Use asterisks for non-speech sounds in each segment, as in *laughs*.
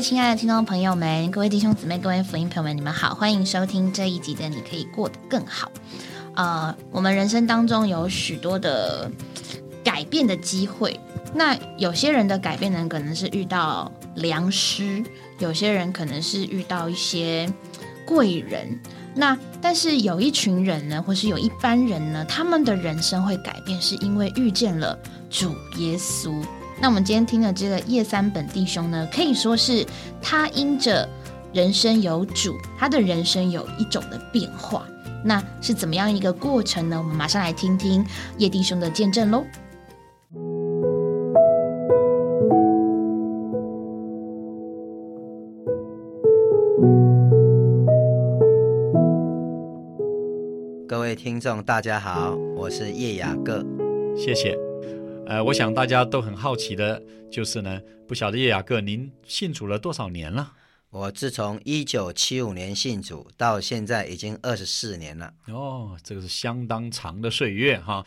亲爱的听众朋友们，各位弟兄姊妹，各位福音朋友们，你们好，欢迎收听这一集的《你可以过得更好》。呃，我们人生当中有许多的改变的机会，那有些人的改变呢，可能是遇到良师，有些人可能是遇到一些贵人。那但是有一群人呢，或是有一般人呢，他们的人生会改变，是因为遇见了主耶稣。那我们今天听的这个叶三本弟兄呢，可以说是他因着人生有主，他的人生有一种的变化。那是怎么样一个过程呢？我们马上来听听叶弟兄的见证喽。各位听众，大家好，我是叶雅各。谢谢。呃，我想大家都很好奇的，就是呢，不晓得叶雅各您信主了多少年了？我自从一九七五年信主到现在已经二十四年了。哦，这个是相当长的岁月哈，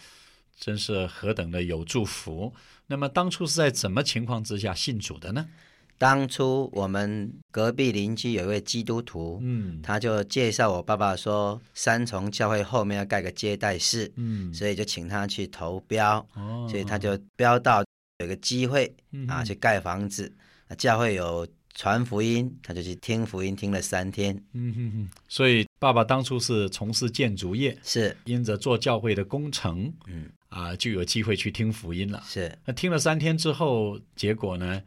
真是何等的有祝福。那么当初是在什么情况之下信主的呢？当初我们隔壁邻居有一位基督徒，嗯他就介绍我爸爸说，三重教会后面要盖个接待室，嗯，所以就请他去投标，哦，所以他就标到有个机会啊嗯去盖房子。那教会有传福音，他就去听福音，听了三天。嗯哼哼，所以爸爸当初是从事建筑业，是因着做教会的工程，嗯啊，就有机会去听福音了。是，那听了三天之后，结果呢？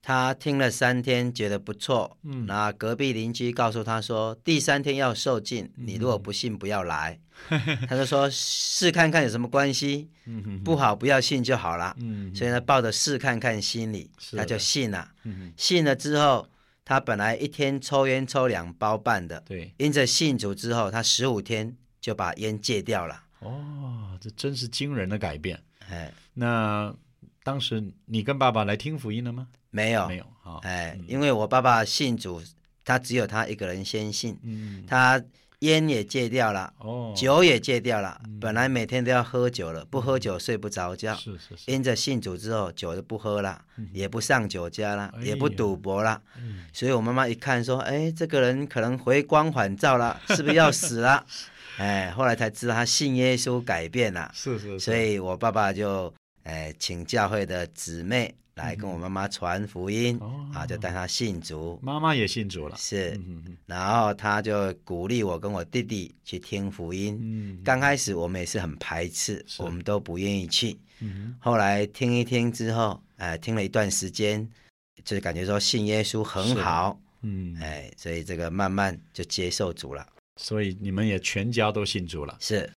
他听了三天，觉得不错。嗯那隔壁邻居告诉他说，第三天要受尽，嗯你如果不信，不要来。*laughs* 他就说试看看有什么关系，不好不要信就好了。嗯，所以呢，抱着试看看心理，他就信了。嗯信了之后，他本来一天抽烟抽两包半的，对，因着信主之后，他十五天就把烟戒掉了。哦，这真是惊人的改变。哎，那当时你跟爸爸来听福音了吗？没有，没有啊。哎，因为我爸爸信主，他只有他一个人先信，嗯，他烟也戒掉了。哦，酒也戒掉了，本来每天都要喝酒了，不喝酒睡不着觉。是是是，因着信主之后，酒就不喝了，也不上酒家了，哎也不赌博了。嗯所以我妈妈一看说：“哎，这个人可能回光返照了，*laughs* 是不是要死了？”哎，后来才知道他信耶稣改变了。是是是，所以我爸爸就哎请教会的姊妹来跟我妈妈传福音、哦啊，就带她信主。妈妈也信主了。是，然后她就鼓励我跟我弟弟去听福音。嗯，刚开始我们也是很排斥，我们都不愿意去。嗯后来听一听之后，哎、听了一段时间，就是感觉说信耶稣很好，嗯，哎，所以这个慢慢就接受主了。所以你们也全家都信主了。是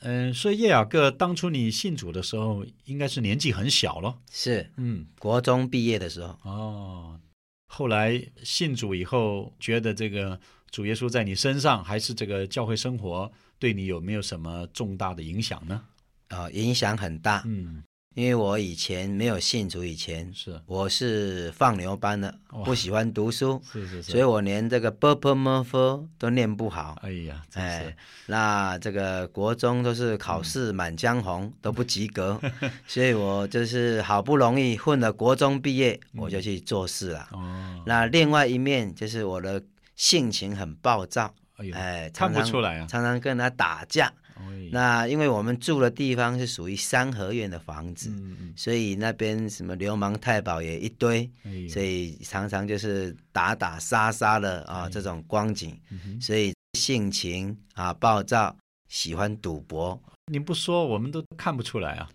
嗯，所以叶雅各当初你信主的时候，应该是年纪很小了。是，嗯，国中毕业的时候，哦，后来信主以后，觉得这个主耶稣在你身上，还是这个教会生活对你有没有什么重大的影响呢？啊，影响很大，嗯，因为我以前没有信主以前，是我是放牛班的，哇不喜欢读书，是是是，所以我连这个 b p m f 都念不好。哎呀，哎，那这个国中都是考试《满江红》都不及格，*laughs* 所以我就是好不容易混了国中毕业，我就去做事了。哦，那另外一面就是我的性情很暴躁，哎，哎，看常常不出来啊。常常跟他打架。哎。那因为我们住的地方是属于三合院的房子，嗯嗯，所以那边什么流氓太保也一堆，哎所以常常就是打打杀杀的啊、哎这种光景，嗯所以性情啊暴躁，喜欢赌博，你不说，我们都看不出来啊。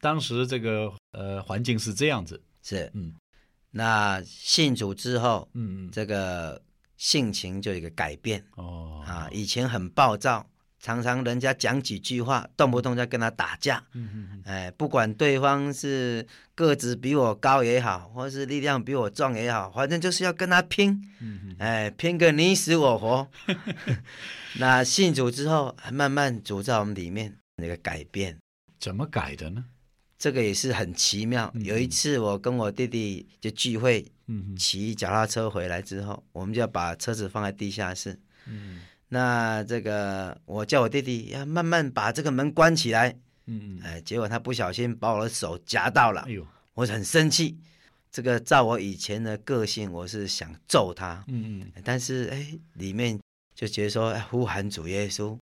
当时这个呃环境是这样子，是。嗯。那信主之后，嗯嗯，这个性情就有一个改变。哦。啊，以前很暴躁，常常人家讲几句话，动不动就跟他打架。嗯嗯哎，不管对方是个子比我高也好，或是力量比我壮也好，反正就是要跟他拼。哎，拼个你死我活。*laughs* 那信主之后，慢慢主在我们里面那个改变，怎么改的呢？这个也是很奇妙。嗯有一次，我跟我弟弟就聚会，骑脚踏车回来之后，我们就要把车子放在地下室。嗯那这个我叫我弟弟要慢慢把这个门关起来，嗯嗯，哎，结果他不小心把我的手夹到了哎，呦，我很生气。这个照我以前的个性，我是想揍他，嗯嗯但是哎，里面就觉得说，哎呼喊主耶稣，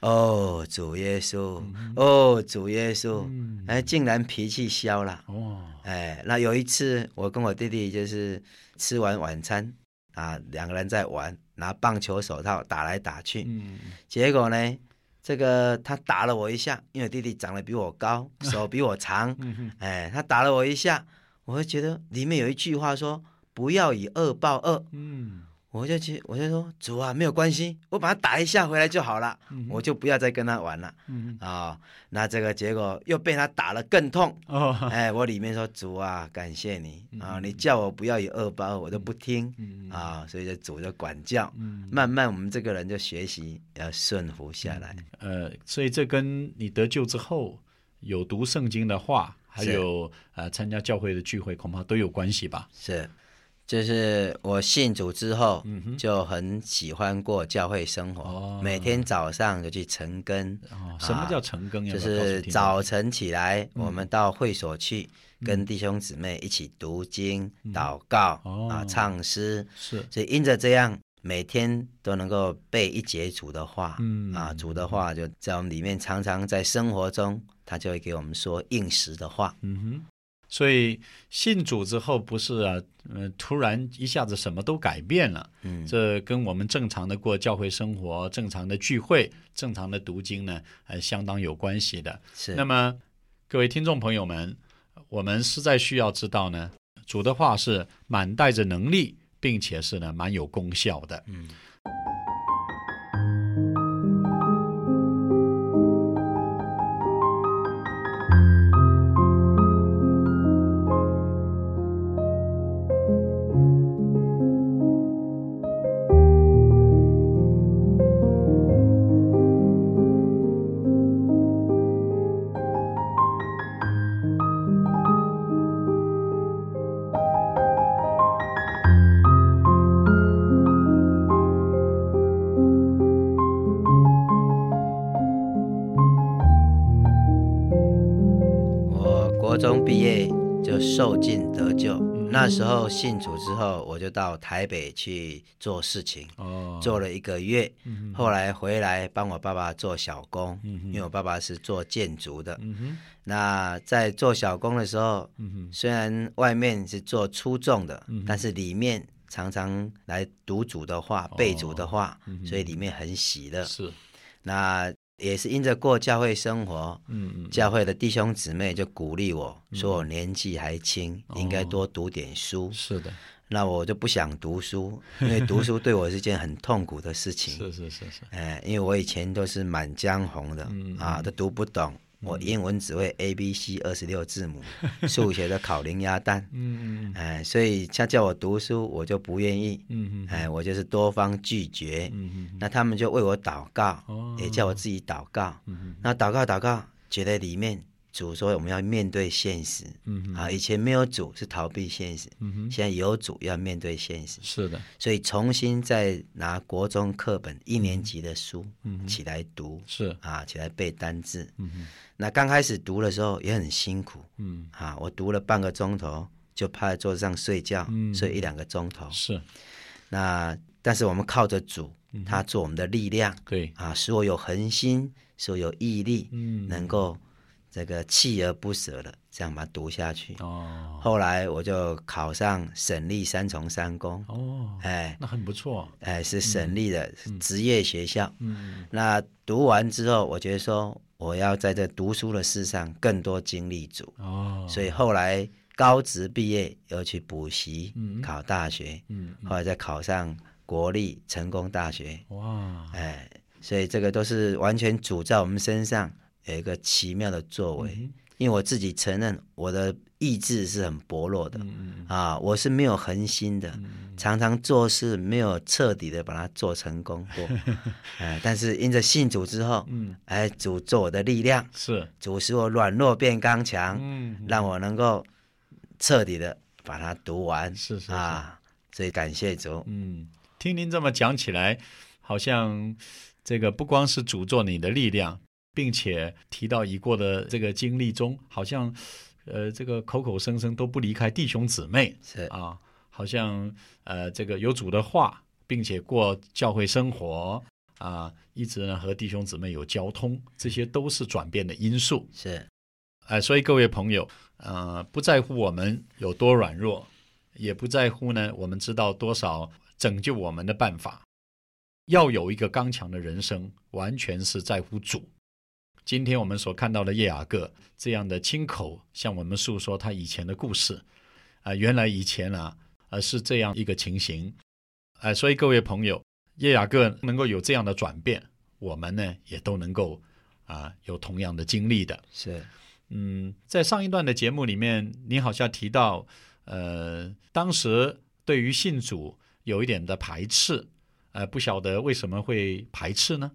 哦，主耶稣，哦，主耶稣，嗯，哎，竟然脾气消了。哦，哎，那有一次我跟我弟弟就是吃完晚餐啊，两个人在玩，拿棒球手套打来打去，嗯。结果呢，这个他打了我一下，因为弟弟长得比我高，*laughs* 手比我长，哎，他打了我一下，我会觉得里面有一句话说不要以恶报恶，嗯我就去我就说主啊，没有关系，我把他打一下回来就好了，嗯我就不要再跟他玩了。嗯啊、那这个结果又被他打了更痛。哦，哎，我里面说主啊，感谢你。啊，你叫我不要有恶报恶，我都不听。嗯。啊，所以就主就管教，嗯。慢慢我们这个人就学习要顺服下来。呃，所以这跟你得救之后有读圣经的话，还有呃参加教会的聚会，恐怕都有关系吧？是，就是我信主之后，就很喜欢过教会生活，哦。每天早上就去晨更，哦，什么叫成更？要就是早晨起来，嗯。我们到会所去，跟弟兄姊妹一起读经、祷告、哦。啊，唱诗，是。所以因着这样，每天都能够背一节主的话，嗯。啊，主的话就在我们里面，常常在生活中，他就会给我们说应时的话。嗯哼。所以信主之后，不是啊，呃，突然一下子什么都改变了。嗯，这跟我们正常的过教会生活、正常的聚会、正常的读经呢，还，相当有关系的。是。那么，各位听众朋友们，我们实在需要知道呢，主的话是满带着能力，并且是呢蛮有功效的。嗯。那时候信主之后，我就到台北去做事情，哦，做了一个月，嗯后来回来帮我爸爸做小工，嗯因为我爸爸是做建筑的。嗯，那在做小工的时候，嗯，虽然外面是做粗重的，嗯但是里面常常来读主的话、背主的话，嗯所以里面很喜乐。是，那也是因着过教会生活，嗯嗯，教会的弟兄姊妹就鼓励我嗯说：“我年纪还轻，哦应该多读点书。是的，那我就不想读书，因为读书对我是件很痛苦的事情。*laughs* 是是是是，哎，因为我以前都是满江红的，嗯啊，都读不懂。我英文只会 A B C 二十六字母，*laughs* 数学的考零鸭蛋。嗯嗯哎，所以他叫我读书，我就不愿意。嗯嗯哎，我就是多方拒绝。嗯嗯那他们就为我祷告，哦也叫我自己祷告。嗯那祷告祷告，觉得里面主说我们要面对现实。嗯啊，以前没有主是逃避现实，嗯哼，现在有主要面对现实，是的，所以重新再拿国中课本一年级的书嗯起来读。是，啊，起来背单字。嗯哼，那刚开始读的时候也很辛苦嗯啊，我读了半个钟头就趴在桌子上睡觉，嗯睡一两个钟头。是，那但是我们靠着主，嗯他做我们的力量对，啊，使我有恒心，使我有毅力，嗯，能够这个锲而不舍的这样把它读下去。哦。后来我就考上省立三重三公，哦，哎。那很不错，哎，是省立的职业学校。嗯。那读完之后，我觉得说我要在这读书的事上更多经历主，哦，所以后来高职毕业又去补习，嗯。考大学，嗯后来再考上国立成功大学，哇，哎，所以这个都是完全主在我们身上有一个奇妙的作为。嗯因为我自己承认我的意志是很薄弱的，嗯啊，我是没有恒心的，常常做事没有彻底的把它做成功过，*laughs* 哎，但是因着信主之后，嗯，哎，主做我的力量，是，主使我软弱变刚强，嗯，让我能够彻底的把它读完，是是是。啊，所以感谢主，嗯，听您这么讲起来，好像这个不光是主做你的力量，并且提到已过的这个经历中，好像呃这个口口声声都不离开弟兄姊妹是啊，好像呃这个有主的话，并且过教会生活啊，一直呢和弟兄姊妹有交通，这些都是转变的因素。是哎，所以各位朋友，呃，不在乎我们有多软弱，也不在乎呢我们知道多少拯救我们的办法，要有一个刚强的人生，完全是在乎主。今天我们所看到的叶雅各这样的亲口向我们诉说他以前的故事，啊、原来以前啊，呃是这样一个情形，哎、所以各位朋友，叶雅各能够有这样的转变，我们呢也都能够啊、有同样的经历的。是嗯，在上一段的节目里面，你好像提到，呃，当时对于信主有一点的排斥，呃，不晓得为什么会排斥呢？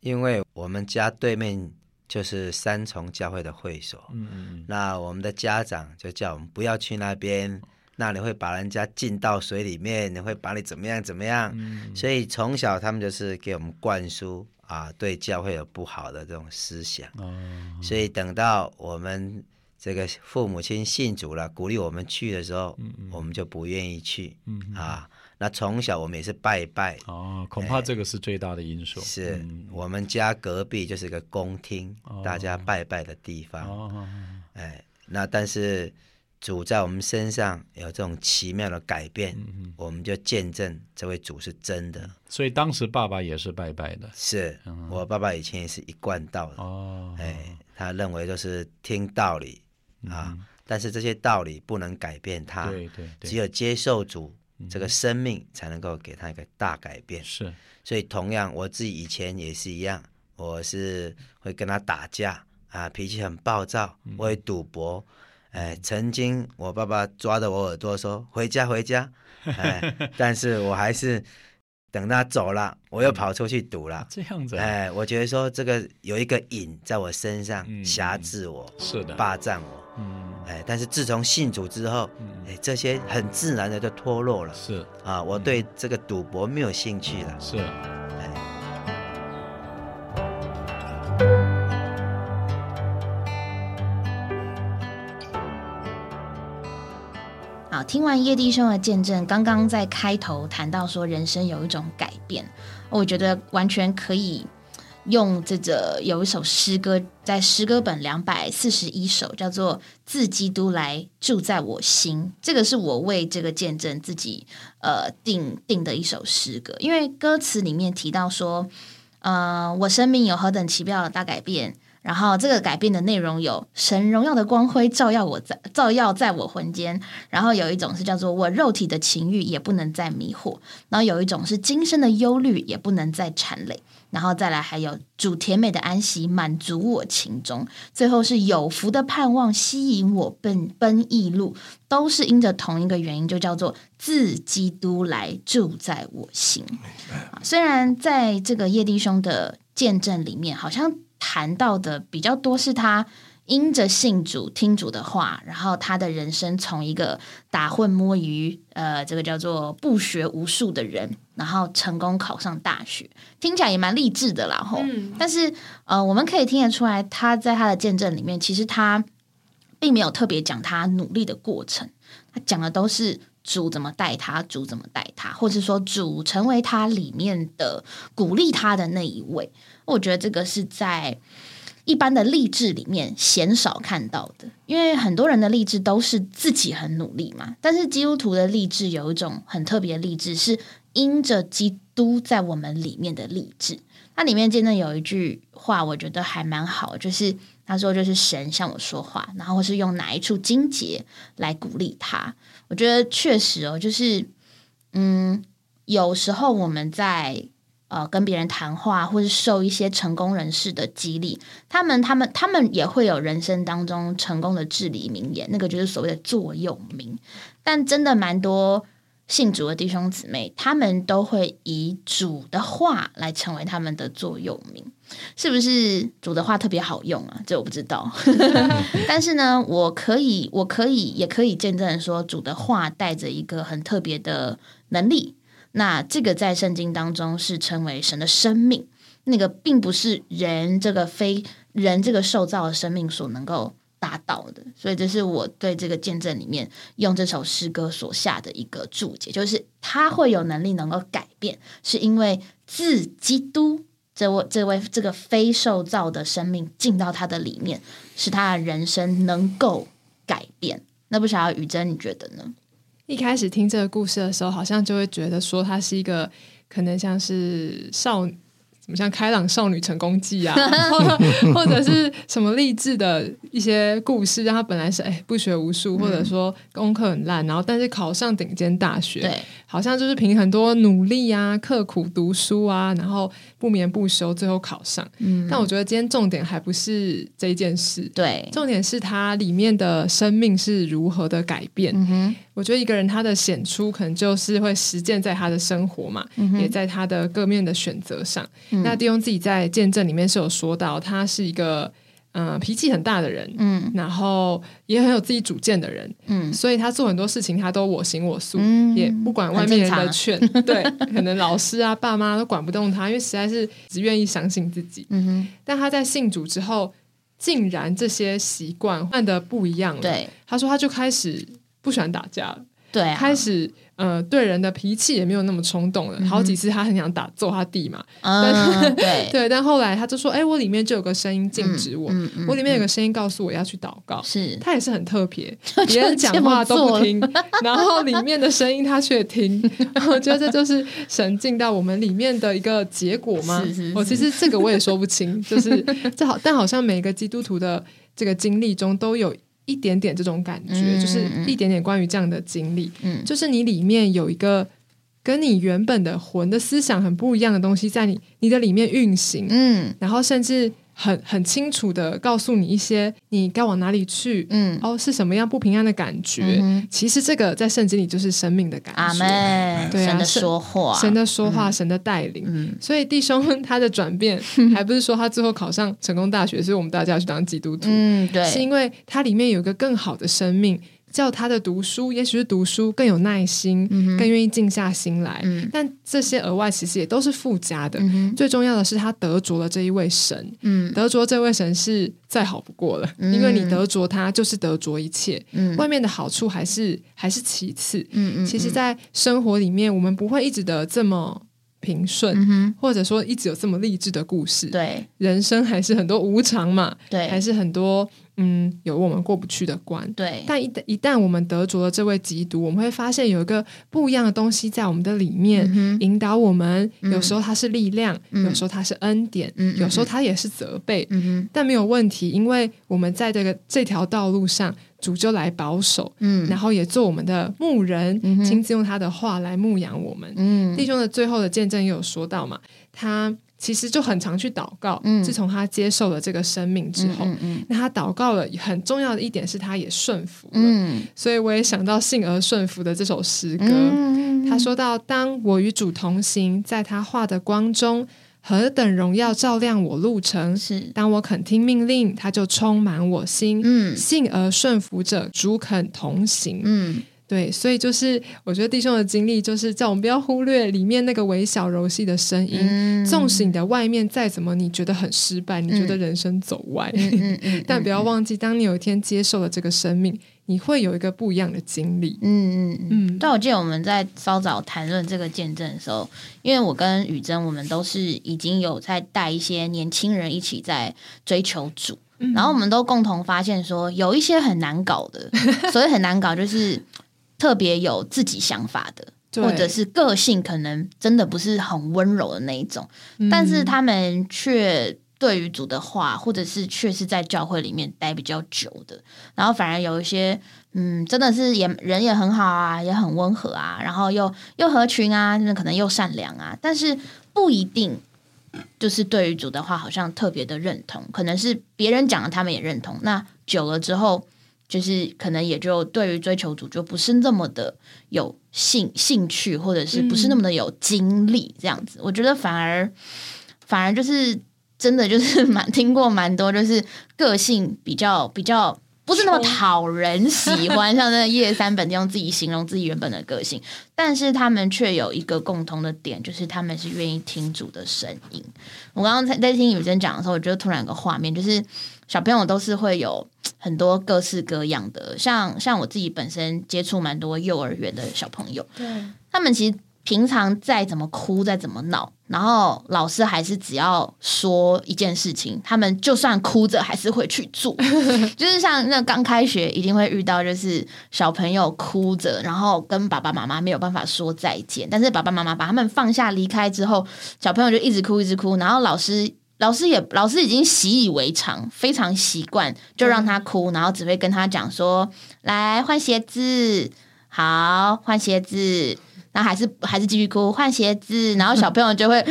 因为我们家对面就是三重教会的会所，嗯嗯那我们的家长就叫我们不要去那边，那你会把人家浸到水里面，你会把你怎么样怎么样，嗯。所以从小他们就是给我们灌输啊，对教会有不好的这种思想，哦，所以等到我们这个父母亲信主了，鼓励我们去的时候，我们就不愿意去嗯。啊。那从小我们也是拜拜，哦，恐怕这个是最大的因素。是嗯。我们家隔壁就是个公厅，哦。大家拜拜的地方。哦，哎，那但是主在我们身上有这种奇妙的改变，嗯我们就见证这位主是真的。所以当时爸爸也是拜拜的。是我爸爸以前也是一贯道的，哦，哎，他认为就是听道理啊，但是这些道理不能改变他，对对，只有接受主这个生命，才能够给他一个大改变。是所以同样，我自己以前也是一样，我是会跟他打架啊，脾气很暴躁，我会赌博。哎，曾经我爸爸抓着我耳朵说：“回家，回家。”哎，*laughs* 但是我还是等他走了，我又跑出去赌了。这样子啊。哎，我觉得说这个有一个瘾在我身上嗯辖制我、是的。霸占我。嗯，哎，但是自从信主之后，哎，这些很自然的就脱落了是啊。我对这个赌博没有兴趣了。是。哎，好，听完叶弟兄的见证，刚刚在开头谈到说人生有一种改变，我觉得完全可以用这个有一首诗歌，在诗歌本两百四十一首，叫做《自基督来住在我心》，这个是我为这个见证自己呃定定的一首诗歌，因为歌词里面提到说，呃，我生命有何等奇妙的大改变。然后这个改变的内容有神荣耀的光辉照耀我在照耀在我魂间，然后有一种是叫做我肉体的情欲也不能再迷惑，然后有一种是今生的忧虑也不能再缠累，然后再来还有主甜美的安息满足我情中，最后是有福的盼望吸引我奔奔异路，都是因着同一个原因，就叫做自基督来住在我心。啊虽然在这个叶弟兄的见证里面，好像谈到的比较多是他因着信主、听主的话，然后他的人生从一个打混摸鱼，呃，这个叫做不学无术的人，然后成功考上大学，听起来也蛮励志的啦，吼。嗯但是呃，我们可以听得出来，他在他的见证里面，其实他并没有特别讲他努力的过程，他讲的都是主怎么带他，主怎么带他，或者说主成为他里面的鼓励他的那一位。我觉得这个是在一般的励志里面鲜少看到的，因为很多人的励志都是自己很努力嘛，但是基督徒的励志有一种很特别的励志，是因着基督在我们里面的励志。它里面真的有一句话，我觉得还蛮好，就是他说就是神向我说话，然后是用哪一处经节来鼓励他。我觉得确实哦，就是嗯，有时候我们在呃跟别人谈话，或是受一些成功人士的激励，他们他们他们也会有人生当中成功的至理名言，那个就是所谓的座右铭。但真的蛮多信主的弟兄姊妹，他们都会以主的话来成为他们的座右铭。是不是主的话特别好用啊？这我不知道。*laughs* 但是呢，我可以，我可以，也可以见证说，主的话带着一个很特别的能力。那这个在圣经当中是称为神的生命，那个并不是人这个非人这个受造的生命所能够达到的。所以这是我对这个见证里面用这首诗歌所下的一个注解，就是他会有能力能够改变，是因为自基督这位这位这个非受造的生命进到他的里面，使他的人生能够改变。那不晓得雨珍你觉得呢？一开始听这个故事的时候，好像就会觉得说，它是一个可能像是少。怎么像开朗少女成功记啊，*laughs* 或者是什么励志的一些故事，让他本来是哎不学无术，或者说功课很烂，然后但是考上顶尖大学，对，好像就是凭很多努力啊、刻苦读书啊，然后不眠不休，最后考上。嗯，但我觉得今天重点还不是这件事，对，重点是它里面的生命是如何的改变。嗯，我觉得一个人他的显出，可能就是会实践在他的生活嘛，也在他的各面的选择上。那弟兄自己在见证里面是有说到，他是一个嗯脾气很大的人，嗯，然后也很有自己主见的人，嗯，所以他做很多事情他都我行我素，也不管外面人的劝，对，可能老师啊爸妈都管不动他，因为实在是只愿意相信自己，嗯哼。但他在信主之后，竟然这些习惯换的不一样了，对，他说他就开始不喜欢打架了，对，开始。呃，对人的脾气也没有那么冲动了。好几次他很想打揍他弟嘛，嗯，对 *laughs* 对。但后来他就说：“哎，我里面就有个声音禁止我，我里面有个声音告诉我要去祷告。”是，他也是很特别，*laughs* 别人讲话都不听，*laughs* 然后里面的声音他却听。我觉得这就是神进到我们里面的一个结果吗？我其实这个我也说不清，就是这好，但好像每个基督徒的这个经历中都有。一点点这种感觉，就是一点点关于这样的经历，就是你里面有一个跟你原本的魂的思想很不一样的东西在你你的里面运行，嗯，然后甚至。很很清楚的告诉你一些你该往哪里去，嗯，哦，是什么样不平安的感觉？其实这个在圣经里就是生命的感觉，阿门。对啊，神的说话，神的说话，神的带领。所以弟兄他的转变，*laughs* 还不是说他最后考上成功大学，所以我们大家要去当基督徒，嗯，对，是因为他里面有一个更好的生命。叫他的读书，也许是读书更有耐心，更愿意静下心来。但这些额外其实也都是附加的。最重要的是，他得着了这一位神。得着这位神是再好不过了，因为你得着他，就是得着一切。外面的好处还是还是其次。其实，在生活里面，我们不会一直的这么平顺，或者说一直有这么励志的故事。对，人生还是很多无常嘛。对，还是很多。嗯，有我们过不去的关。对，但一旦一旦我们得着了这位基督，我们会发现有一个不一样的东西在我们的里面引导我们。有时候它是力量，有时候它是恩典，有时候它也是责备。但没有问题，因为我们在这个这条道路上，主就来保守，嗯，然后也做我们的牧人，亲自用他的话来牧养我们。嗯，弟兄的最后的见证也有说到嘛，他。其实就很常去祷告。自从他接受了这个生命之后，那他祷告了很重要的一点是，他也顺服了。所以我也想到信而顺服的这首诗歌。他说到：“当我与主同行，在他画的光中，何等荣耀照亮我路程！是当我肯听命令，他就充满我心。嗯，信而顺服者，主肯同行。嗯。”对，所以就是我觉得弟兄的经历，就是叫我们不要忽略里面那个微小柔细的声音。纵使你的外面再怎么你觉得很失败，你觉得人生走歪，*laughs* 但不要忘记，当你有一天接受了这个生命，你会有一个不一样的经历。嗯嗯嗯。但我记得我们在稍早谈论这个见证的时候，因为我跟雨珍，我们都是已经有在带一些年轻人一起在追求主，然后我们都共同发现说，有一些很难搞的，所以很难搞就是。特别有自己想法的，或者是个性可能真的不是很温柔的那一种，但是他们却对于主的话，或者是确实在教会里面待比较久的，然后反而有一些嗯，真的是也人也很好啊，也很温和啊，然后又又合群啊，那可能又善良啊，但是不一定就是对于主的话好像特别的认同，可能是别人讲的他们也认同，那久了之后。就是可能也就对于追求主就不是那么的有兴兴趣，或者是不是那么的有精力这样子。我觉得反而反而就是真的就是蛮听过蛮多，就是个性比较比较不是那么讨人喜欢，像那叶三本用自己形容自己原本的个性，但是他们却有一个共同的点，就是他们是愿意听主的声音。我刚刚在在听雨珍讲的时候，我觉得突然有个画面，就是小朋友都是会有。很多各式各样的，像像我自己本身接触蛮多幼儿园的小朋友，对，他们其实平常再怎么哭再怎么闹，然后老师还是只要说一件事情，他们就算哭着还是会去做。*laughs* 就是像那刚开学一定会遇到，就是小朋友哭着，然后跟爸爸妈妈没有办法说再见，但是爸爸妈妈把他们放下离开之后，小朋友就一直哭一直哭，然后老师。老师也，老师已经习以为常，非常习惯，就让他哭，然后只会跟他讲说：“来换鞋子，好换鞋子。”然后还是还是继续哭，换鞋子。然后小 *laughs* 朋友就会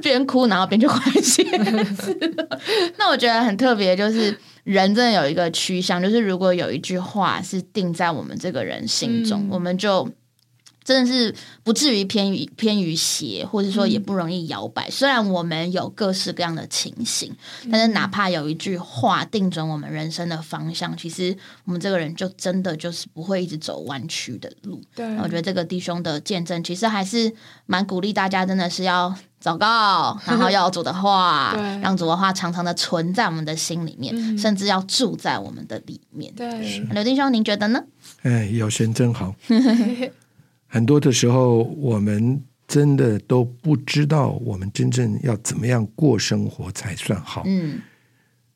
边哭，然后边去换鞋子。*laughs* 那我觉得很特别，就是人真的有一个趋向，就是如果有一句话是定在我们这个人心中，我们就。真的是不至于偏于偏于邪，或者说也不容易摇摆。虽然我们有各式各样的情形，但是哪怕有一句话定准我们人生的方向，其实我们这个人就真的就是不会一直走弯曲的路。对，我觉得这个弟兄的见证，其实还是蛮鼓励大家，真的是要祷告，然后要主的话，*laughs* 让主的话常常的存在我们的心里面，甚至要住在我们的里面。对，刘弟兄，您觉得呢？哎，有神真好。*laughs* *laughs* 很多的时候，我们真的都不知道我们真正要怎么样过生活才算好，嗯，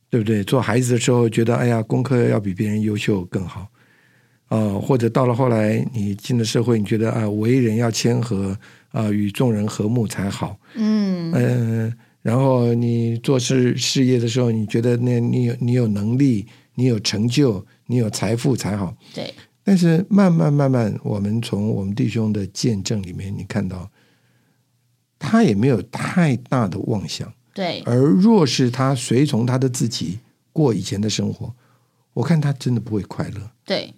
对不对？做孩子的时候，觉得哎呀，功课要比别人优秀更好，啊，或者到了后来，你进了社会，你觉得啊，为人要谦和啊，与众人和睦才好，嗯。嗯，然后你做事事业的时候，你觉得那你有你有能力，你有成就，你有财富才好，对。但是慢慢慢慢，我们从我们弟兄的见证里面，你看到他也没有太大的妄想。对。而若是他随从他的自己过以前的生活，我看他真的不会快乐。对。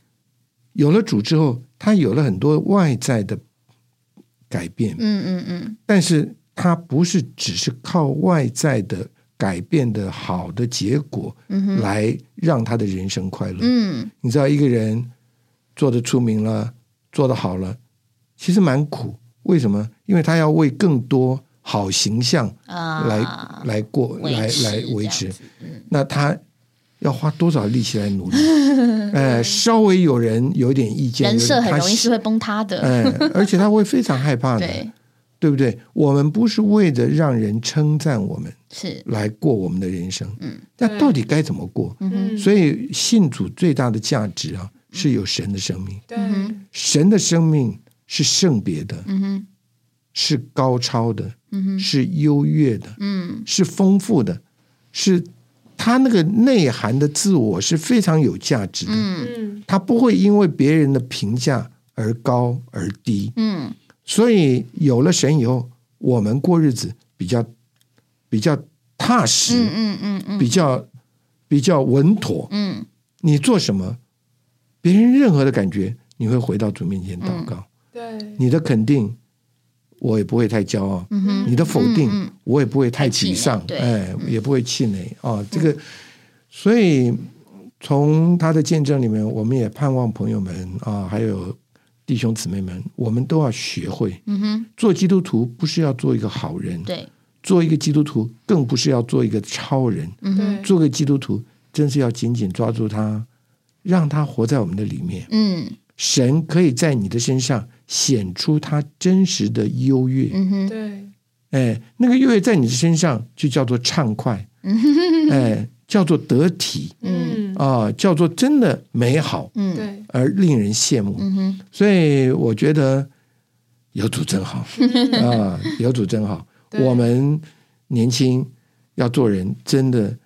有了主之后，他有了很多外在的改变。嗯嗯嗯。但是他不是只是靠外在的改变的好的结果，来让他的人生快乐。嗯。你知道一个人。做的出名了，做的好了，其实蛮苦。为什么？因为他要为更多好形象来来过来来维持。那他要花多少力气来努力？呃，*laughs* 稍微有人有点意见，人设很容易是会崩塌的。哎，而且他会非常害怕的，对不对？我们不是为了让人称赞我们，是来过我们的人生。嗯，那到底该怎么过？嗯所以信主最大的价值啊。是有神的生命，对，神的生命是圣别的，嗯，是高超的，嗯，是优越的，嗯，是丰富的，是他那个内涵的自我是非常有价值的，嗯，他不会因为别人的评价而高而低，嗯，所以有了神以后，我们过日子比较比较踏实，嗯嗯嗯嗯，比较比较稳妥，嗯，你做什么？别人任何的感觉，你会回到主面前祷告。对，你的肯定，我也不会太骄傲；你的否定，我也不会太沮丧。哎，也不会气馁啊。这个，所以从他的见证里面，我们也盼望朋友们啊，还有弟兄姊妹们，我们都要学会。嗯哼，做基督徒不是要做一个好人，对，做一个基督徒更不是要做一个超人。嗯哼，做个基督徒，真是要紧紧抓住他。让他活在我们的里面，嗯，神可以在你的身上显出他真实的优越，嗯哼，对，哎，那个优越在你的身上就叫做畅快，嗯 *laughs* 哼哎，叫做得体，嗯。啊，叫做真的美好，嗯，对，而令人羡慕，嗯哼，所以我觉得有主真好。*laughs* 啊，有主真好，我们年轻要做人，真的。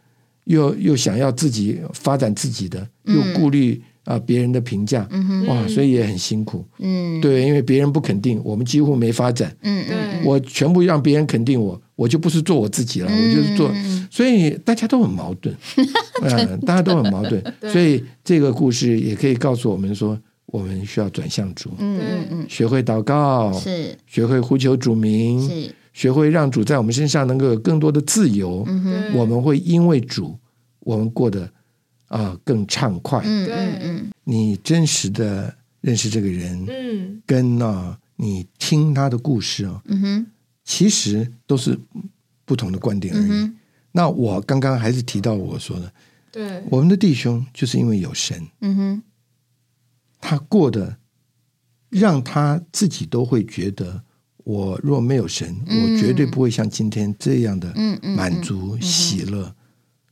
又又想要自己发展自己的，又顾虑啊别人的评价，嗯，哇，所以也很辛苦。嗯，对，因为别人不肯定，我们几乎没发展。嗯嗯。对。我全部让别人肯定我，我就不是做我自己了，我就是做。嗯所以大家都很矛盾，嗯，*laughs* 大家都很矛盾。所以这个故事也可以告诉我们说，我们需要转向主，嗯嗯嗯，学会祷告，是。学会呼求主名，是，学会让主在我们身上能够有更多的自由。我们会因为主，我们过得啊、更畅快。嗯嗯嗯。你真实的认识这个人，嗯。跟啊、你听他的故事啊、嗯哼，其实都是不同的观点而已。嗯，那我刚刚还是提到我说的，对，我们的弟兄就是因为有神，嗯哼，他过得让他自己都会觉得，我若没有神，嗯我绝对不会像今天这样的满足、喜乐，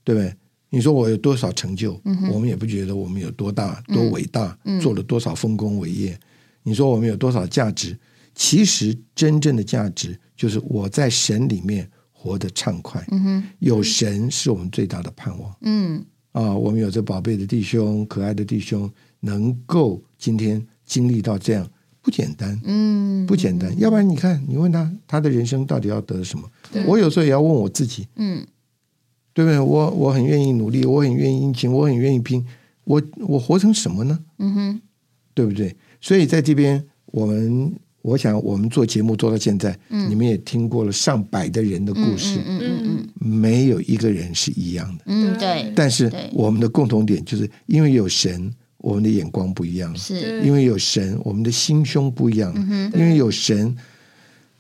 对不对？你说我有多少成就，嗯我们也不觉得我们有多大、多伟大，做了多少丰功伟业。你说我们有多少价值？其实真正的价值就是我在神里面活得畅快。嗯，有神是我们最大的盼望嗯啊！我们有这宝贝的弟兄、可爱的弟兄，能够今天经历到这样，不简单。嗯，不简单，要不然你看，你问他他的人生到底要得什么？我有时候也要问我自己，嗯对不对？我我很愿意努力，我很愿意殷勤，我很愿意拼，我我活成什么呢？嗯哼，对不对？所以在这边，我们我想我们做节目做到现在，嗯你们也听过了上百的人的故事，嗯嗯嗯没有一个人是一样的。嗯，对，但是我们的共同点就是因为有神，我们的眼光不一样；是，对。因为有神，我们的心胸不一样；因为有神，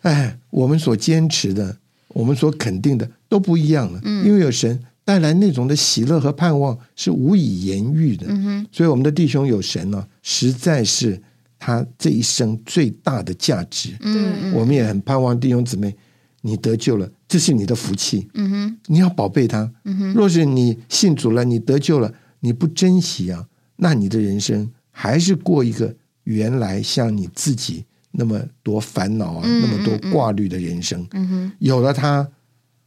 哎，我们所坚持的，我们所肯定的都不一样了。因为有神带来那种的喜乐和盼望是无以言喻的。嗯哼，所以我们的弟兄有神呢、实在是他这一生最大的价值。嗯嗯。我们也很盼望弟兄姊妹，你得救了，这是你的福气。嗯哼，你要宝贝他。若是你信主了，你得救了，你不珍惜啊，那你的人生还是过一个原来像你自己那么多烦恼啊，那么多挂虑的人生。嗯哼，有了它，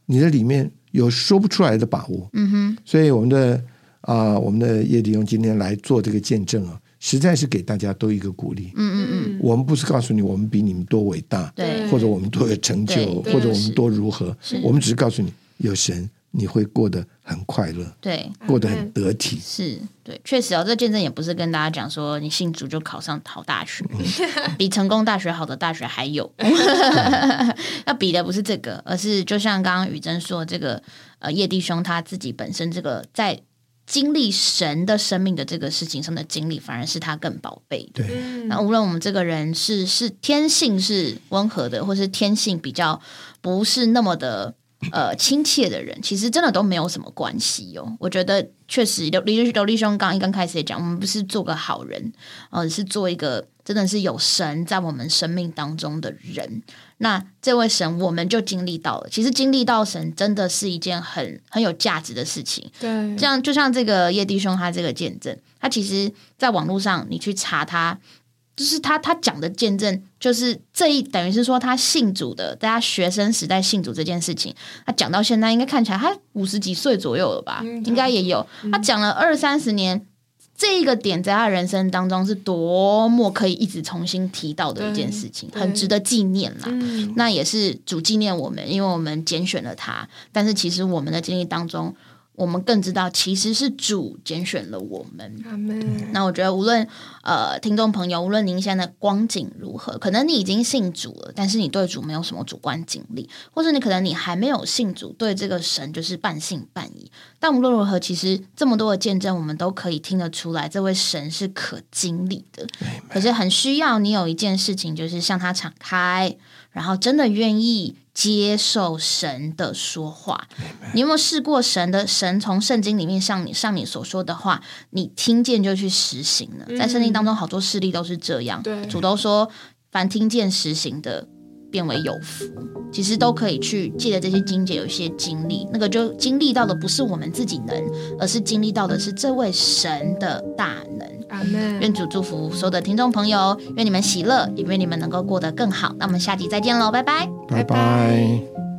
你的里面有说不出来的把握。嗯哼，所以我们的啊、我们的叶弟兄今天来做这个见证啊，实在是给大家都一个鼓励。嗯嗯嗯，我们不是告诉你我们比你们多伟大，对或者我们多有成就，或者我们多如何，我们只是告诉你有神，你会过得很快乐，对。过得很得体。是对，确实哦，这见证也不是跟大家讲说你信主就考上好大学，*laughs* 比成功大学好的大学还有。*laughs* 要比的不是这个，而是就像刚刚雨珍说，这个呃叶弟兄他自己本身这个在经历神的生命的这个事情上的经历，反而是他更宝贝的。对，嗯那无论我们这个人是是天性是温和的，或是天性比较不是那么的呃亲切的人，其实真的都没有什么关系哦。我觉得确实，刘刘刘立兄刚一刚开始也讲，我们不是做个好人，呃，是做一个真的是有神在我们生命当中的人。那这位神，我们就经历到了。其实经历到神，真的是一件很很有价值的事情。对，这样就像这个叶弟兄他这个见证，他其实在网络上你去查他，就是他他讲的见证，就是这一等于是说他信主的，在他学生时代信主这件事情，他讲到现在应该看起来他五十几岁左右了吧，嗯应该也有，他讲了二三十年。这一个点在他人生当中是多么可以一直重新提到的一件事情，很值得纪念啦。嗯，那也是主纪念我们，因为我们拣选了他。但是其实我们的经历当中，我们更知道其实是主拣选了我们。那我觉得，无论呃听众朋友，无论您现在的光景如何，可能你已经信主了，但是你对主没有什么主观经历，或者你可能你还没有信主，对这个神就是半信半疑。但无论如何，其实这么多的见证，我们都可以听得出来，这位神是可经历的。可是很需要你有一件事情，就是向他敞开，然后真的愿意接受神的说话。你有没有试过神的神从圣经里面向你向你所说的话，你听见就去实行呢？在圣经当中，好多事例都是这样。对主都说，凡听见实行的，变为有福。其实都可以去借着这些经节有一些经历，那个就经历到的不是我们自己能，而是经历到的是这位神的大能。阿门，愿主祝福所有的听众朋友，愿你们喜乐，也愿你们能够过得更好。那我们下集再见喽，拜拜。拜拜。